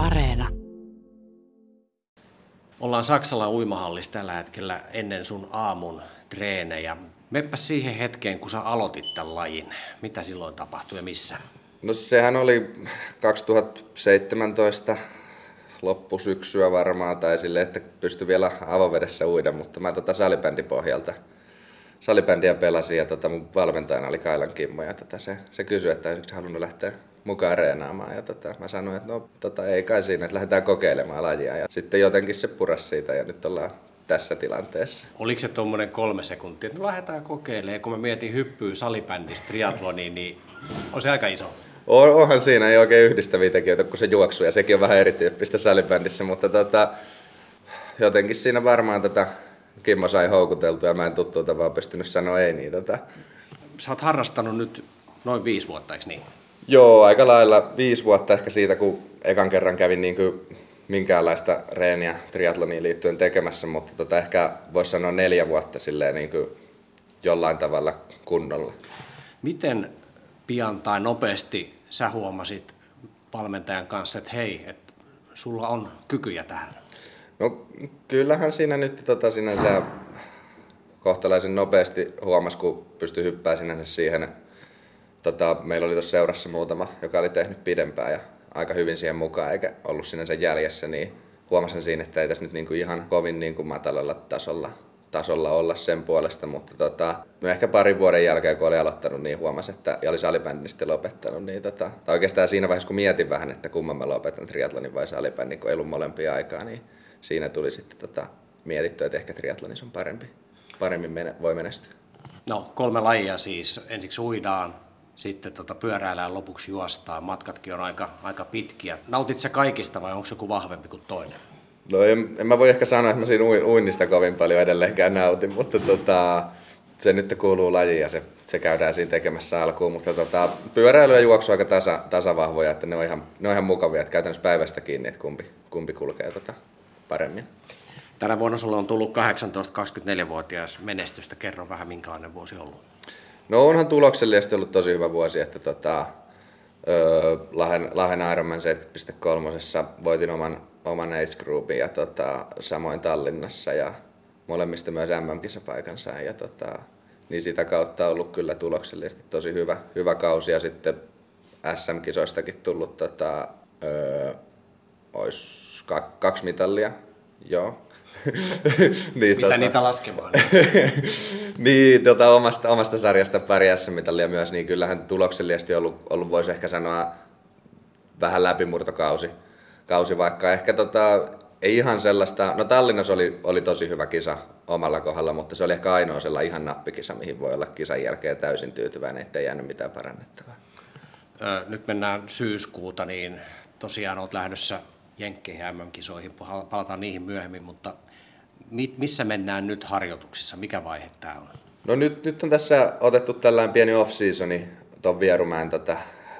Areena. Ollaan Saksalan uimahallissa tällä hetkellä ennen sun aamun treenejä. Meppä siihen hetkeen, kun sä aloitit tämän lajin. Mitä silloin tapahtui ja missä? No sehän oli 2017 loppusyksyä varmaan, tai sille, että pystyi vielä avovedessä uida, mutta mä tota salibändipohjalta salibändiä pelasin ja tota mun valmentajana oli Kailan Kimmo ja tota se, se kysyi, että olisiko halunnut lähteä mukaan reenaamaan ja tota, mä sanoin, että no tota, ei kai siinä, että lähdetään kokeilemaan lajia ja sitten jotenkin se puras siitä ja nyt ollaan tässä tilanteessa. Oliko se tuommoinen kolme sekuntia, että no lähdetään kokeilemaan, kun mä mietin hyppyä salibändistä triatloniin, niin on se aika iso. On, onhan siinä ei oikein yhdistäviä tekijöitä kuin se juoksu ja sekin on vähän erityyppistä salibändissä, mutta tota, jotenkin siinä varmaan tätä Kimmo sai houkuteltua ja mä en tuttuun vaan pystynyt sanoa ei niin. Tota. Sä oot harrastanut nyt noin viisi vuotta, eikö niin? Joo, aika lailla viisi vuotta ehkä siitä, kun ekan kerran kävin niin kuin minkäänlaista reeniä triatloniin liittyen tekemässä, mutta tota ehkä voisi sanoa neljä vuotta silleen niin kuin jollain tavalla kunnolla. Miten pian tai nopeasti sä huomasit valmentajan kanssa, että hei, että sulla on kykyjä tähän? No kyllähän siinä nyt tota, sinänsä kohtalaisen nopeasti huomasi, kun pystyi hyppää sinänsä siihen. Tota, meillä oli tuossa seurassa muutama, joka oli tehnyt pidempään ja aika hyvin siihen mukaan, eikä ollut sinänsä jäljessä, niin huomasin siinä, että ei tässä nyt niinku ihan kovin niinku matalalla tasolla, tasolla olla sen puolesta, mutta tota, no ehkä parin vuoden jälkeen, kun oli aloittanut, niin huomasin, että ja oli salibändin sitten lopettanut, niin tota, tai oikeastaan siinä vaiheessa, kun mietin vähän, että kumman mä lopetan triatlonin vai salibändin, kun ei ollut molempia aikaa, niin siinä tuli sitten tota, mietittyä, että ehkä triatlonissa on parempi, paremmin mene, voi menestyä. No kolme lajia siis. Ensiksi uidaan, sitten tota pyöräillään, lopuksi juostaan. Matkatkin on aika, aika pitkiä. Nautit sä kaikista vai onko joku vahvempi kuin toinen? No en, en mä voi ehkä sanoa, että mä siinä uinnista kovin paljon edelleenkään nautin, mutta tota, se nyt kuuluu lajiin ja se, se käydään siinä tekemässä alkuun. Mutta tota, pyöräily ja juoksu aika tasa, tasavahvoja, että ne on, ihan, ne on ihan mukavia, että käytännössä päivästä kiinni, että kumpi, kumpi kulkee tota, paremmin. Tänä vuonna sulla on tullut 18-24-vuotias menestystä. Kerro vähän, minkälainen vuosi on ollut. No onhan tuloksellisesti ollut tosi hyvä vuosi, että tota, öö, Lahen, Lahen Ironman 70.3. voitin oman, oman age groupin ja tota, samoin Tallinnassa ja molemmista myös MM-kisapaikan sain. Ja tota, niin sitä kautta on ollut kyllä tuloksellisesti tosi hyvä, hyvä kausi ja sitten SM-kisoistakin tullut tota, öö, olisi kaksi mitallia, joo. niin, Mitä tota, niitä laskemaan? niin, tota, omasta, omasta sarjasta pari S-mitallia myös, niin kyllähän tuloksellisesti ollut, ollut voisi ehkä sanoa vähän läpimurtokausi. Kausi, vaikka ehkä tota, ei ihan sellaista, no Tallinnassa oli, oli tosi hyvä kisa omalla kohdalla, mutta se oli ehkä ainoa sellainen ihan nappikisa, mihin voi olla kisan jälkeen täysin tyytyväinen, ettei jäänyt mitään parannettavaa. Nyt mennään syyskuuta, niin tosiaan olet lähdössä Jenkkeihin MM-kisoihin, palataan niihin myöhemmin, mutta missä mennään nyt harjoituksissa, mikä vaihe tämä on? No nyt, nyt on tässä otettu tällainen pieni off-seasoni tuon Vierumäen, tota,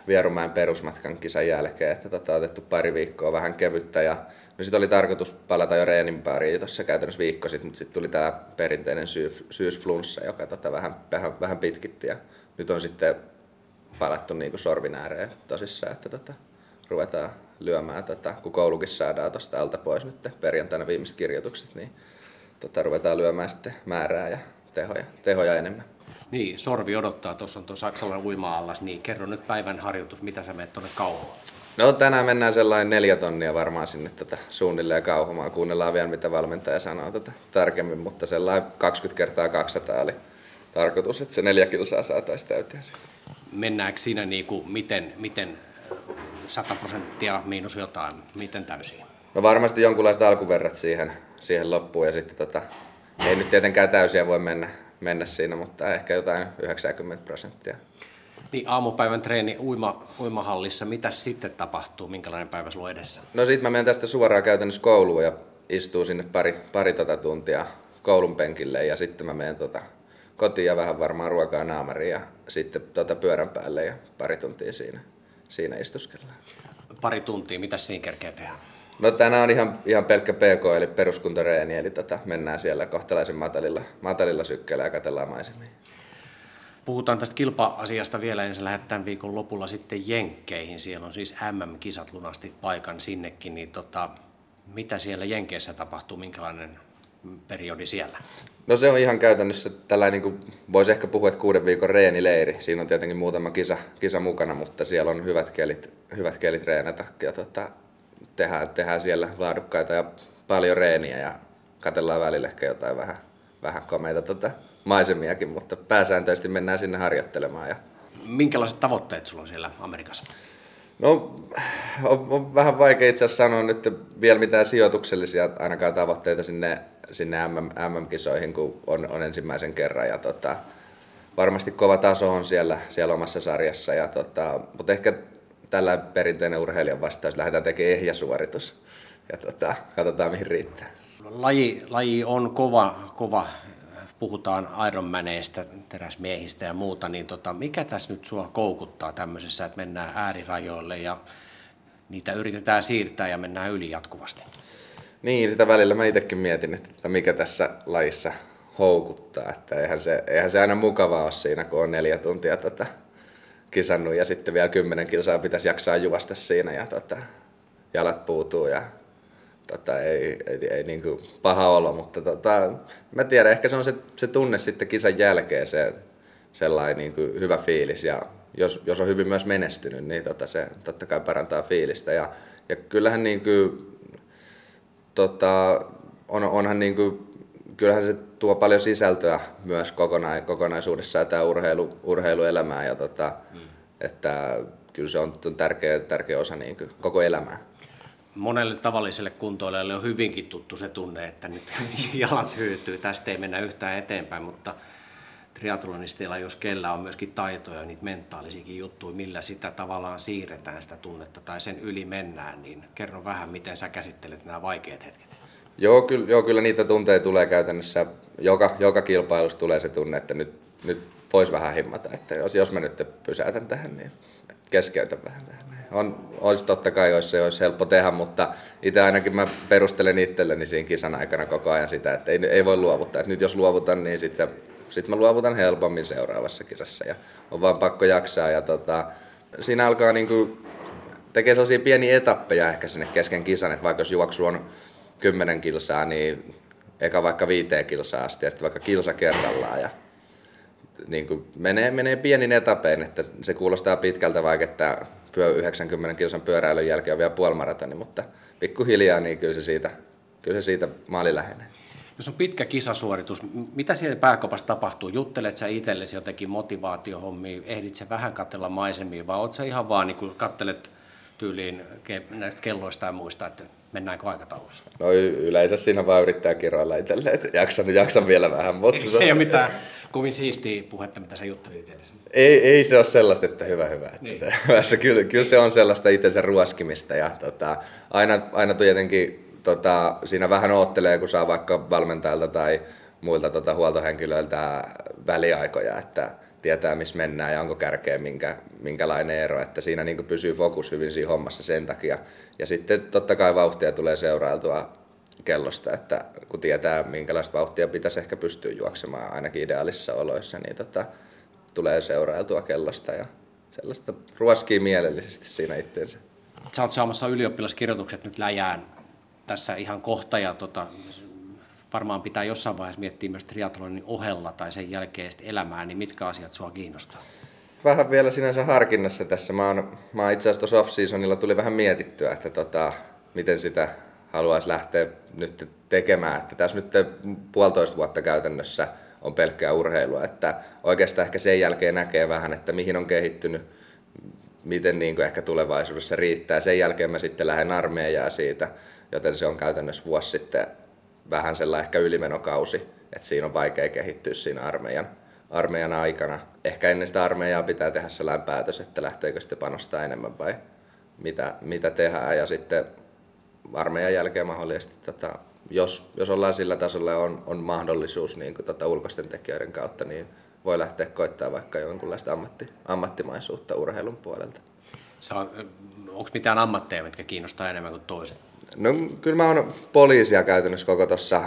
Vierumäen perusmatkan kisan jälkeen, että tota, otettu pari viikkoa vähän kevyttä ja no sitten oli tarkoitus palata jo reenin pariin tuossa käytännössä viikko sitten, mutta sitten tuli tämä perinteinen syy, syysflunssa, joka tota, vähän, vähän, vähän pitkitti ja nyt on sitten palattu niin sorvin ääreen tosissaan, että tota, ruvetaan lyömään, tota, kun koulukin saadaan tuosta alta pois nyt perjantaina viimeiset kirjoitukset, niin tota, ruvetaan lyömään sitten määrää ja tehoja, tehoja enemmän. Niin, sorvi odottaa, tuossa on tuo saksalainen uima-allas, niin kerro nyt päivän harjoitus, mitä sä menet tuonne kauhoon? No tänään mennään sellainen neljä tonnia varmaan sinne tätä suunnilleen kauhomaan. Kuunnellaan vielä mitä valmentaja sanoo tätä tarkemmin, mutta sellainen 20 kertaa 200 oli tarkoitus, että se neljä kilsaa saataisiin täyteen. Mennäänkö siinä niin kuin miten, miten 100 prosenttia miinus jotain, miten täysin? No varmasti jonkunlaiset alkuverrat siihen, siihen loppuun ja sitten tota, ei nyt tietenkään täysiä voi mennä, mennä siinä, mutta ehkä jotain 90 prosenttia. Niin aamupäivän treeni uima, uimahallissa, mitä sitten tapahtuu, minkälainen päivä sulla on edessä? No sitten mä menen tästä suoraan käytännössä kouluun ja istuu sinne pari, pari tota tuntia koulun penkille ja sitten mä menen tota kotiin ja vähän varmaan ruokaa naamariin ja sitten tota pyörän päälle ja pari tuntia siinä siinä istuskellaan. Pari tuntia, mitä siinä kerkee tehdä? No tänään on ihan, ihan pelkkä PK, eli peruskuntoreeni, eli tota, mennään siellä kohtalaisen matalilla, matalilla sykkeillä ja katsellaan maisemia. puhutaan tästä kilpa-asiasta vielä, niin se lähdet tämän viikon lopulla sitten Jenkkeihin. Siellä on siis MM-kisat lunasti paikan sinnekin, niin tota, mitä siellä Jenkeissä tapahtuu, minkälainen periodi siellä? No se on ihan käytännössä tällainen, niin voisi ehkä puhua, että kuuden viikon reenileiri. Siinä on tietenkin muutama kisa, kisa mukana, mutta siellä on hyvät kelit, hyvät kelit reenata ja tota, tehdään, tehdään siellä laadukkaita ja paljon reeniä ja katellaan välillä ehkä jotain vähän, vähän komeita tota, maisemiakin, mutta pääsääntöisesti mennään sinne harjoittelemaan. Ja... Minkälaiset tavoitteet sulla on siellä Amerikassa? No, on, on vähän vaikea itse asiassa sanoa nyt vielä mitään sijoituksellisia ainakaan tavoitteita sinne, sinne MM, MM-kisoihin, kun on, on ensimmäisen kerran. Ja tota, varmasti kova taso on siellä, siellä omassa sarjassa, ja tota, mutta ehkä tällä perinteinen urheilijan vastaus lähdetään tekemään ehjäsuoritus. Ja tota, katsotaan mihin riittää. Laji, laji on kova, kova puhutaan Ironmaneista, teräsmiehistä ja muuta, niin tota, mikä tässä nyt sua koukuttaa tämmöisessä, että mennään äärirajoille ja niitä yritetään siirtää ja mennään yli jatkuvasti? Niin, sitä välillä mä itsekin mietin, että mikä tässä lajissa houkuttaa. Että eihän, se, eihän se aina mukavaa ole siinä, kun on neljä tuntia tota, kisannut ja sitten vielä kymmenen kilsaa pitäisi jaksaa juosta siinä ja tota, jalat puutuu ja tota, ei, ei, ei niin kuin paha olo, mutta tota, mä tiedän, ehkä se on se, se tunne sitten kisan jälkeen, se sellainen niin kuin hyvä fiilis ja jos, jos on hyvin myös menestynyt, niin tota, se totta kai parantaa fiilistä ja, ja kyllähän niin kuin, tota, on, onhan niin kuin, kyllähän se tuo paljon sisältöä myös kokona, kokonaisuudessaan tämä urheilu, urheiluelämään ja tota, mm. että kyllä se on tärkeä, tärkeä osa niin kuin, koko elämää monelle tavalliselle kuntoilijalle on hyvinkin tuttu se tunne, että nyt jalat hyytyy, tästä ei mennä yhtään eteenpäin, mutta triatlonisteilla, jos kellä on myöskin taitoja, niitä mentaalisiakin juttuja, millä sitä tavallaan siirretään sitä tunnetta tai sen yli mennään, niin kerro vähän, miten sä käsittelet nämä vaikeat hetket. Joo, kyllä, joo, kyllä niitä tunteita tulee käytännössä. Joka, joka kilpailussa tulee se tunne, että nyt, nyt voisi vähän himmata, että jos, jos mä nyt pysäytän tähän, niin keskeytän vähän tähän on, olisi totta kai, jos se olisi helppo tehdä, mutta itse ainakin mä perustelen itselleni siinä kisan aikana koko ajan sitä, että ei, ei voi luovuttaa. Että nyt jos luovutan, niin sitten sit mä luovutan helpommin seuraavassa kisassa ja on vaan pakko jaksaa. Ja tota, siinä alkaa niinku tekee sellaisia pieniä etappeja ehkä sinne kesken kisan, että vaikka jos juoksu on 10 kilsaa, niin eka vaikka viiteen kilsaa asti ja sitten vaikka kilsa kerrallaan. Ja niin kuin menee, menee pienin etapein, että se kuulostaa pitkältä vaikka, että 90 kilsan pyöräilyn jälkeen on vielä puolimaratoni, mutta pikkuhiljaa niin kyllä se siitä, kyllä se siitä maali lähenee. Jos on pitkä kisasuoritus, mitä siellä pääkopassa tapahtuu? Juttelet sä itsellesi jotenkin motivaatiohommia, ehdit sä vähän katsella maisemia vai oot sä ihan vaan niin kuin kattelet tyyliin näistä kelloista ja muista, että mennäänkö aikataulussa? No yleensä siinä vaan yrittää kiroilla itselleen, että jaksan, jaksan vielä vähän. Mutta se ei ole mitään kovin siistiä puhetta, mitä sä juttelit itsellesi. Ei, ei se ole sellaista, että hyvä hyvä. Niin. Että, kyllä, kyllä se on sellaista itsensä ruoskimista ja tota, aina, aina tietenkin tota, siinä vähän oottelee, kun saa vaikka valmentajalta tai muilta tota, huoltohenkilöiltä väliaikoja, että tietää missä mennään ja onko kärkeä minkä, minkälainen ero, että siinä niin pysyy fokus hyvin siinä hommassa sen takia. Ja sitten totta kai vauhtia tulee seurailtua kellosta, että kun tietää minkälaista vauhtia pitäisi ehkä pystyä juoksemaan ainakin ideaalisissa oloissa, niin tota, tulee seurailtua kellosta ja sellaista ruoskii mielellisesti siinä itteensä. Sä oot saamassa ylioppilaskirjoitukset nyt läjään tässä ihan kohta ja tota, varmaan pitää jossain vaiheessa miettiä myös triathlonin ohella tai sen jälkeen elämää, niin mitkä asiat sua kiinnostaa? Vähän vielä sinänsä harkinnassa tässä. Mä oon, mä oon itse asiassa off-seasonilla tuli vähän mietittyä, että tota, miten sitä haluaisi lähteä nyt tekemään. Että tässä nyt puolitoista vuotta käytännössä on pelkkää urheilua. Että oikeastaan ehkä sen jälkeen näkee vähän, että mihin on kehittynyt, miten niin kuin ehkä tulevaisuudessa riittää. Sen jälkeen mä sitten lähden armeijaa siitä, joten se on käytännössä vuosi sitten vähän sellainen ehkä ylimenokausi, että siinä on vaikea kehittyä siinä armeijan, armeijan aikana. Ehkä ennen sitä armeijaa pitää tehdä sellainen päätös, että lähteekö sitten panostaa enemmän vai mitä, mitä tehdään. Ja sitten armeijan jälkeen mahdollisesti, tota, jos, jos ollaan sillä tasolla on, on mahdollisuus niin kuin, tota, ulkoisten tekijöiden kautta, niin voi lähteä koittaa vaikka jonkunlaista ammatti, ammattimaisuutta urheilun puolelta. Onko mitään ammatteja, mitkä kiinnostaa enemmän kuin toiset? No kyllä mä oon poliisia käytännössä koko tuossa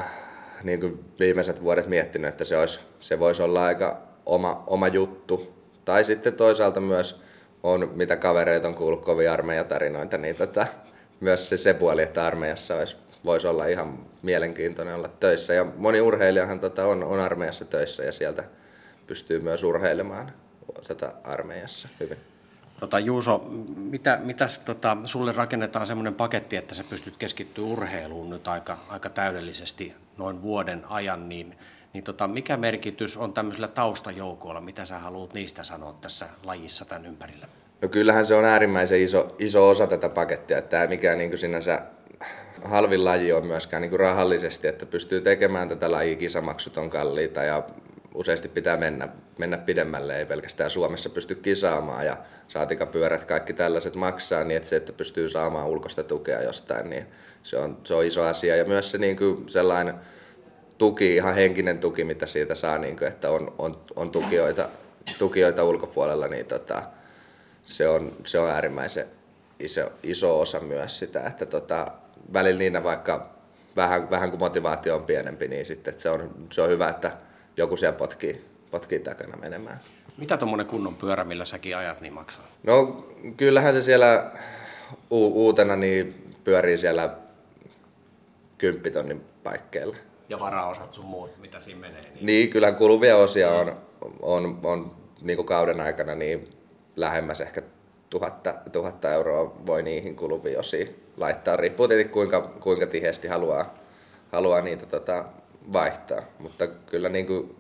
niin kuin viimeiset vuodet miettinyt, että se, olisi, se voisi olla aika, oma, oma juttu. Tai sitten toisaalta myös on, mitä kavereita on kuullut kovin armeijatarinoita, niin tota, myös se, se puoli, että armeijassa olisi, voisi olla ihan mielenkiintoinen olla töissä. Ja moni urheilijahan tota, on, on armeijassa töissä ja sieltä pystyy myös urheilemaan sitä armeijassa hyvin. Tota, Juuso, mitä, mitäs, tota, sulle rakennetaan semmoinen paketti, että sä pystyt keskittyä urheiluun nyt aika, aika täydellisesti noin vuoden ajan, niin, niin tota, mikä merkitys on tämmöisillä taustajoukoilla, mitä sä haluat niistä sanoa tässä lajissa tämän ympärillä? No kyllähän se on äärimmäisen iso, iso osa tätä pakettia, että tämä mikään niin sinänsä halvin laji on myöskään niin rahallisesti, että pystyy tekemään tätä lajia, kisamaksut on kalliita ja useasti pitää mennä, mennä pidemmälle, ei pelkästään Suomessa pysty kisaamaan ja saatikapyörät, kaikki tällaiset maksaa, niin että se, että pystyy saamaan ulkoista tukea jostain, niin se on, se on iso asia. Ja myös se niin kuin sellainen tuki, ihan henkinen tuki, mitä siitä saa, niin kuin, että on, on, on tukijoita, tukijoita ulkopuolella, niin tota, se, on, se on äärimmäisen iso, iso osa myös sitä, että tota, välillä niinä vaikka vähän, vähän kun motivaatio on pienempi, niin sitten se, on, se on hyvä, että joku siellä potkii, potkii takana menemään. Mitä tuommoinen kunnon pyörä, millä säkin ajat, niin maksaa? No kyllähän se siellä u- uutena niin pyörii siellä kymppitonnin paikkeilla. Ja varaosat sun muut, mitä siinä menee. Niin, niin kyllähän kuluvia osia on, on, on niin kuin kauden aikana niin lähemmäs ehkä tuhatta, tuhatta euroa voi niihin kuluviin osiin laittaa. Riippuu tietenkin kuinka, kuinka tiheästi haluaa, haluaa niitä tota, vaihtaa, mutta kyllä niin kuin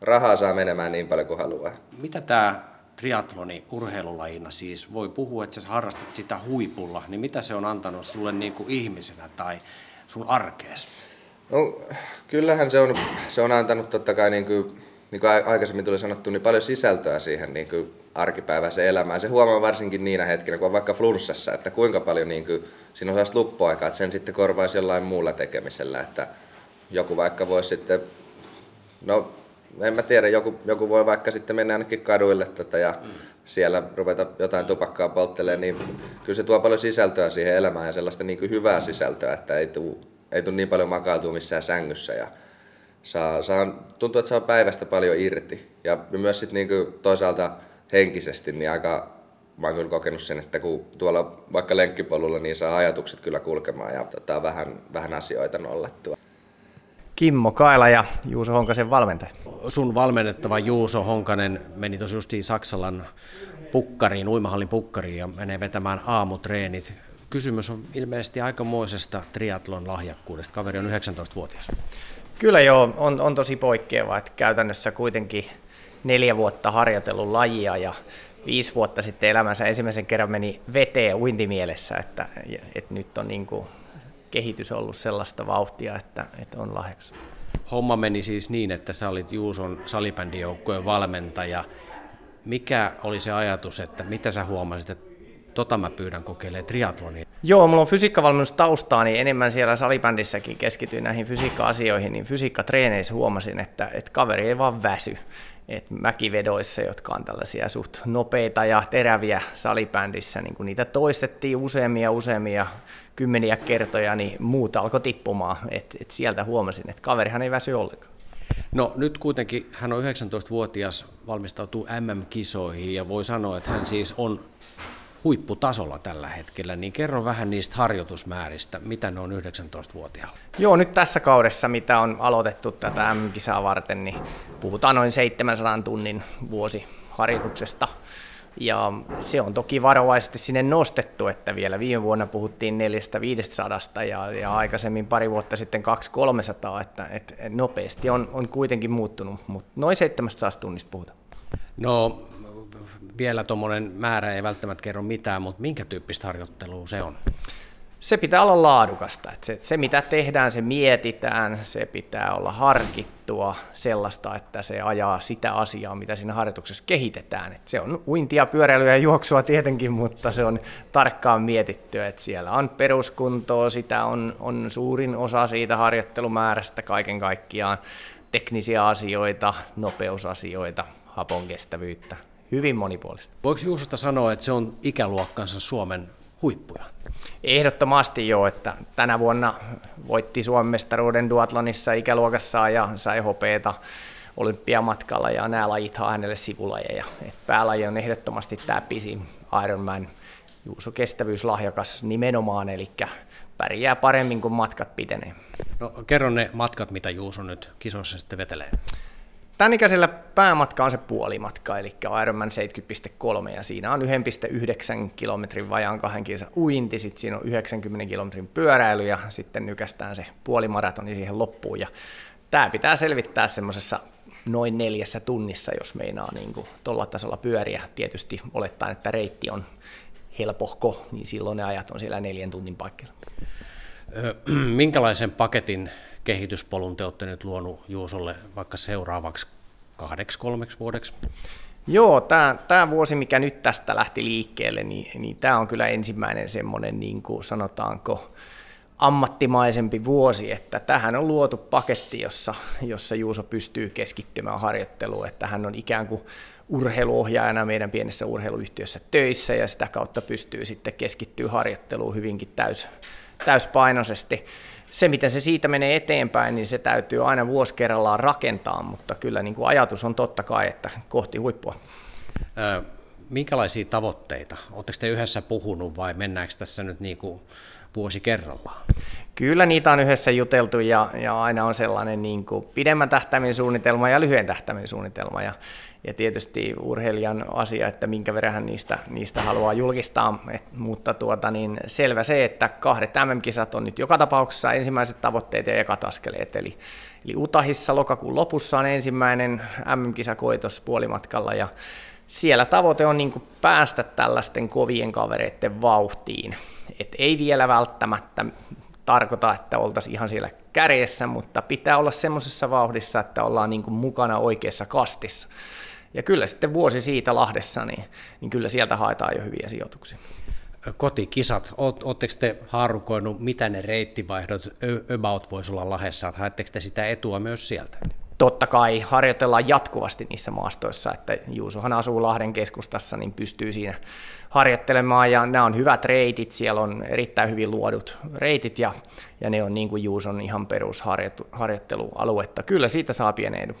rahaa saa menemään niin paljon kuin haluaa. Mitä tämä triatloni urheilulajina siis voi puhua, että sä harrastat sitä huipulla, niin mitä se on antanut sulle niin kuin ihmisenä tai sun arkees? No kyllähän se on, se on antanut totta kai niin kuin, niin kuin aikaisemmin tuli sanottu, niin paljon sisältöä siihen niin kuin arkipäiväiseen elämään. Se huomaa varsinkin niinä hetkinä, kun on vaikka flunssassa, että kuinka paljon niin kuin, siinä sellaista luppuaikaa, että sen sitten korvaisi jollain muulla tekemisellä, että joku vaikka voisi sitten, no en mä tiedä, joku, joku voi vaikka sitten mennä ainakin kaduille tätä ja mm. siellä ruveta jotain tupakkaa polttelemaan, niin kyllä se tuo paljon sisältöä siihen elämään ja sellaista niin kuin hyvää sisältöä, että ei tule ei tuu niin paljon makailtua missään sängyssä ja saa, saa, tuntuu, että saa päivästä paljon irti. Ja myös sitten niin kuin toisaalta henkisesti niin aika mä oon kyllä kokenut sen, että kun tuolla vaikka lenkkipolulla, niin saa ajatukset kyllä kulkemaan ja tota, vähän, vähän asioita nollattua. Kimmo Kaila ja Juuso Honkasen valmentaja. Sun valmennettava Juuso Honkanen meni tosiaan justiin Saksalan pukkariin, uimahallin pukkariin ja menee vetämään aamutreenit. Kysymys on ilmeisesti aikamoisesta triatlon lahjakkuudesta. Kaveri on 19-vuotias. Kyllä joo, on, on tosi poikkeava, että käytännössä kuitenkin neljä vuotta harjoitellut lajia ja viisi vuotta sitten elämänsä ensimmäisen kerran meni veteen uintimielessä, että, että nyt on niin kuin kehitys ollut sellaista vauhtia, että, että on lahjaksi. Homma meni siis niin, että sä olit Juuson salibändijoukkojen valmentaja. Mikä oli se ajatus, että mitä sä huomasit, että tota mä pyydän kokeilemaan triatlonia? Joo, mulla on fysiikkavalmennus taustaa, niin enemmän siellä salibändissäkin keskityin näihin fysiikka-asioihin, niin fysiikkatreeneissä huomasin, että, että kaveri ei vaan väsy. Et mäkivedoissa, jotka on tällaisia suht nopeita ja teräviä salibändissä, niin kun niitä toistettiin useammia useammia kymmeniä kertoja, niin muut alkoi tippumaan. Et, et sieltä huomasin, että kaverihan ei väsy ollenkaan. No nyt kuitenkin hän on 19-vuotias, valmistautuu MM-kisoihin ja voi sanoa, että hän siis on huipputasolla tällä hetkellä, niin kerro vähän niistä harjoitusmääristä, mitä ne on 19-vuotiaalla. Joo, nyt tässä kaudessa, mitä on aloitettu tätä M-kisaa varten, niin puhutaan noin 700 tunnin vuosi harjoituksesta. Ja se on toki varovaisesti sinne nostettu, että vielä viime vuonna puhuttiin 400-500 ja, ja aikaisemmin pari vuotta sitten 200-300, että, että nopeasti on, on kuitenkin muuttunut, mutta noin 700 tunnista puhutaan. No vielä tuommoinen määrä ei välttämättä kerro mitään, mutta minkä tyyppistä harjoittelua se on? Se pitää olla laadukasta. Että se, se, mitä tehdään, se mietitään, se pitää olla harkittua sellaista, että se ajaa sitä asiaa, mitä siinä harjoituksessa kehitetään. Että se on uintia, pyöräilyä ja juoksua tietenkin, mutta se on tarkkaan mietittyä, että siellä on peruskuntoa, sitä on, on suurin osa siitä harjoittelumäärästä kaiken kaikkiaan, teknisiä asioita, nopeusasioita, hapon kestävyyttä, hyvin monipuolista. Voiko Juusosta sanoa, että se on ikäluokkansa Suomen huippuja? Ehdottomasti joo, että tänä vuonna voitti Suomen mestaruuden duatlonissa ikäluokassaan ja sai hopeeta olympiamatkalla ja nämä lajit on hänelle sivulajeja. Et päälaji on ehdottomasti tämä pisin Ironman. Juuso kestävyyslahjakas nimenomaan, eli pärjää paremmin, kun matkat pitenee. No, kerro ne matkat, mitä Juuso nyt kisoissa sitten vetelee. Tämän ikäisellä päämatka on se puolimatka, eli Ironman 70.3, ja siinä on 1,9 kilometrin vajaan kahden kilsa uinti, sitten siinä on 90 kilometrin pyöräily, ja sitten nykästään se puolimaratoni siihen loppuun, ja tämä pitää selvittää semmoisessa noin neljässä tunnissa, jos meinaa niin tuolla tasolla pyöriä. Tietysti olettaen, että reitti on helpohko, niin silloin ne ajat on siellä neljän tunnin paikalla. Minkälaisen paketin kehityspolun te olette nyt luonut Juusolle vaikka seuraavaksi kahdeksi, kolmeksi vuodeksi? Joo, tämä, tämä vuosi, mikä nyt tästä lähti liikkeelle, niin, niin tämä on kyllä ensimmäinen semmoinen, niin kuin sanotaanko, ammattimaisempi vuosi, että tähän on luotu paketti, jossa, jossa Juuso pystyy keskittymään harjoitteluun, että hän on ikään kuin urheiluohjaajana meidän pienessä urheiluyhtiössä töissä ja sitä kautta pystyy sitten keskittyä harjoitteluun hyvinkin täys, täyspainoisesti. Se, miten se siitä menee eteenpäin, niin se täytyy aina vuosi kerrallaan rakentaa, mutta kyllä niin kuin ajatus on totta kai, että kohti huippua. minkälaisia tavoitteita? Oletteko te yhdessä puhunut vai mennäänkö tässä nyt niin kuin vuosi kerrallaan? Kyllä niitä on yhdessä juteltu ja, ja aina on sellainen niin kuin pidemmän tähtäimen suunnitelma ja lyhyen tähtäimen suunnitelma. Ja, ja tietysti urheilijan asia, että minkä verran hän niistä, niistä haluaa julkistaa, Et, mutta tuota, niin selvä se, että kahdet MM-kisat on nyt joka tapauksessa ensimmäiset tavoitteet ja ekat askeleet, eli, eli Utahissa lokakuun lopussa on ensimmäinen MM-kisakoitos puolimatkalla ja siellä tavoite on niin päästä tällaisten kovien kavereiden vauhtiin. Et ei vielä välttämättä tarkoita, että oltaisiin ihan siellä kärjessä, mutta pitää olla semmoisessa vauhdissa, että ollaan niin mukana oikeassa kastissa. Ja kyllä sitten vuosi siitä Lahdessa, niin, niin kyllä sieltä haetaan jo hyviä sijoituksia. Kotikisat, oletteko te haarukoinut, mitä ne reittivaihdot about voisi olla Lahdessa, haetteko te sitä etua myös sieltä? Totta kai harjoitellaan jatkuvasti niissä maastoissa, että Juusohan asuu Lahden keskustassa, niin pystyy siinä harjoittelemaan, ja nämä on hyvät reitit, siellä on erittäin hyvin luodut reitit, ja, ja ne on niin kuin Juuson ihan perusharjoittelualuetta. Kyllä siitä saa pienen.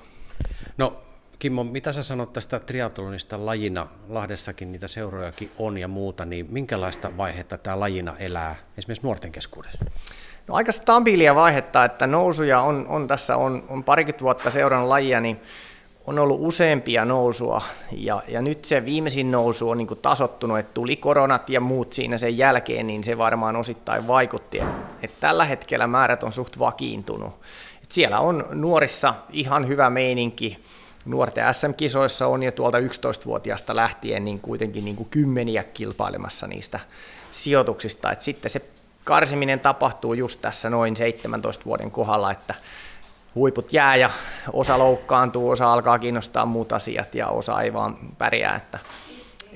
No Kimmo, mitä sä sanot tästä triathlonista lajina? Lahdessakin niitä seurojakin on ja muuta, niin minkälaista vaihetta tämä lajina elää esimerkiksi nuorten keskuudessa? No aika stabiilia vaihetta, että nousuja on, on tässä, on, on parikymmentä vuotta seurannut lajia, niin on ollut useampia nousua, ja, ja nyt se viimeisin nousu on niin tasottunut, että tuli koronat ja muut siinä sen jälkeen, niin se varmaan osittain vaikutti, että, että tällä hetkellä määrät on suht vakiintunut. Että siellä on nuorissa ihan hyvä meininki, nuorten SM-kisoissa on jo tuolta 11-vuotiaasta lähtien niin kuitenkin niin kuin kymmeniä kilpailemassa niistä sijoituksista, että sitten se karsiminen tapahtuu just tässä noin 17 vuoden kohdalla, että huiput jää ja osa loukkaantuu, osa alkaa kiinnostaa muut asiat ja osa ei vaan pärjää, että,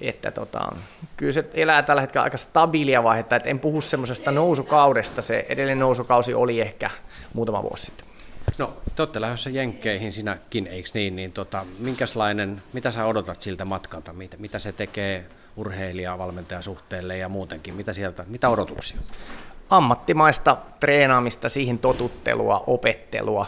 että tota, kyllä se elää tällä hetkellä aika stabiilia vaihetta, että en puhu semmoisesta nousukaudesta, se edellinen nousukausi oli ehkä muutama vuosi sitten. No, te olette lähdössä Jenkkeihin sinäkin, eikö niin, niin tota, minkälainen, mitä sä odotat siltä matkalta, mitä, mitä se tekee urheilija valmentajasuhteelle ja muutenkin? Mitä sieltä, mitä odotuksia? Ammattimaista treenaamista, siihen totuttelua, opettelua.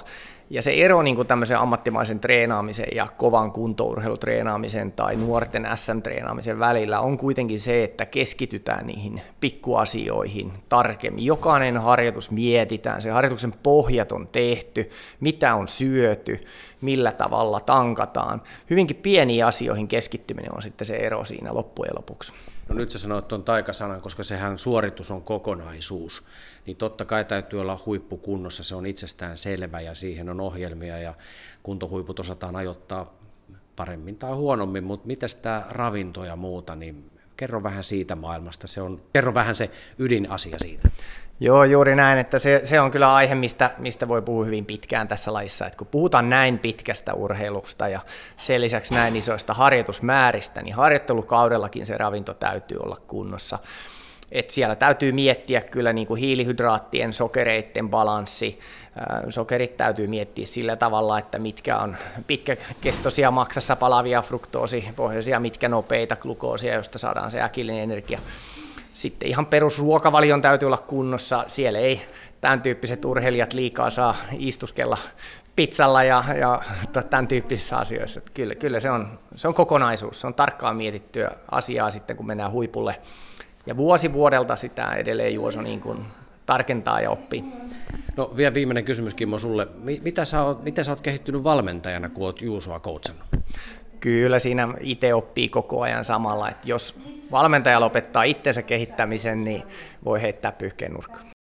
Ja se ero niin kuin tämmöisen ammattimaisen treenaamisen ja kovan kuntourheilutreenaamisen tai nuorten SM-treenaamisen välillä on kuitenkin se, että keskitytään niihin pikkuasioihin tarkemmin. Jokainen harjoitus mietitään, se harjoituksen pohjat on tehty, mitä on syöty, millä tavalla tankataan. Hyvinkin pieniin asioihin keskittyminen on sitten se ero siinä loppujen lopuksi. No nyt sä sanoit tuon taikasanan, koska sehän suoritus on kokonaisuus, niin totta kai täytyy olla huippukunnossa, se on itsestään selvä ja siihen on ohjelmia ja kuntohuiput osataan ajoittaa paremmin tai huonommin, mutta miten tämä ravinto ja muuta, niin kerro vähän siitä maailmasta, se on, kerro vähän se ydinasia siitä. Joo, juuri näin, että se, se on kyllä aihe, mistä, mistä voi puhua hyvin pitkään tässä laissa, että kun puhutaan näin pitkästä urheilusta ja sen lisäksi näin isoista harjoitusmääristä, niin harjoittelukaudellakin se ravinto täytyy olla kunnossa. Et siellä täytyy miettiä kyllä niin kuin hiilihydraattien, sokereiden balanssi. Sokerit täytyy miettiä sillä tavalla, että mitkä on pitkäkestoisia maksassa palavia fruktoosipohjaisia, mitkä nopeita glukoosia, josta saadaan se äkillinen energia sitten ihan perusruokavalion täytyy olla kunnossa. Siellä ei tämän tyyppiset urheilijat liikaa saa istuskella pizzalla ja, ja tämän tyyppisissä asioissa. Että kyllä, kyllä se, on, se on kokonaisuus, se on tarkkaan mietittyä asiaa sitten, kun mennään huipulle. Ja vuosi vuodelta sitä edelleen Juoso niin kuin tarkentaa ja oppii. No vielä viimeinen kysymys Kimmo sulle. Mitä sä oot, miten sä oot kehittynyt valmentajana, kun oot Juusoa coachannut? Kyllä siinä itse oppii koko ajan samalla, että jos valmentaja lopettaa itsensä kehittämisen, niin voi heittää pyyhkeen nurkkaan.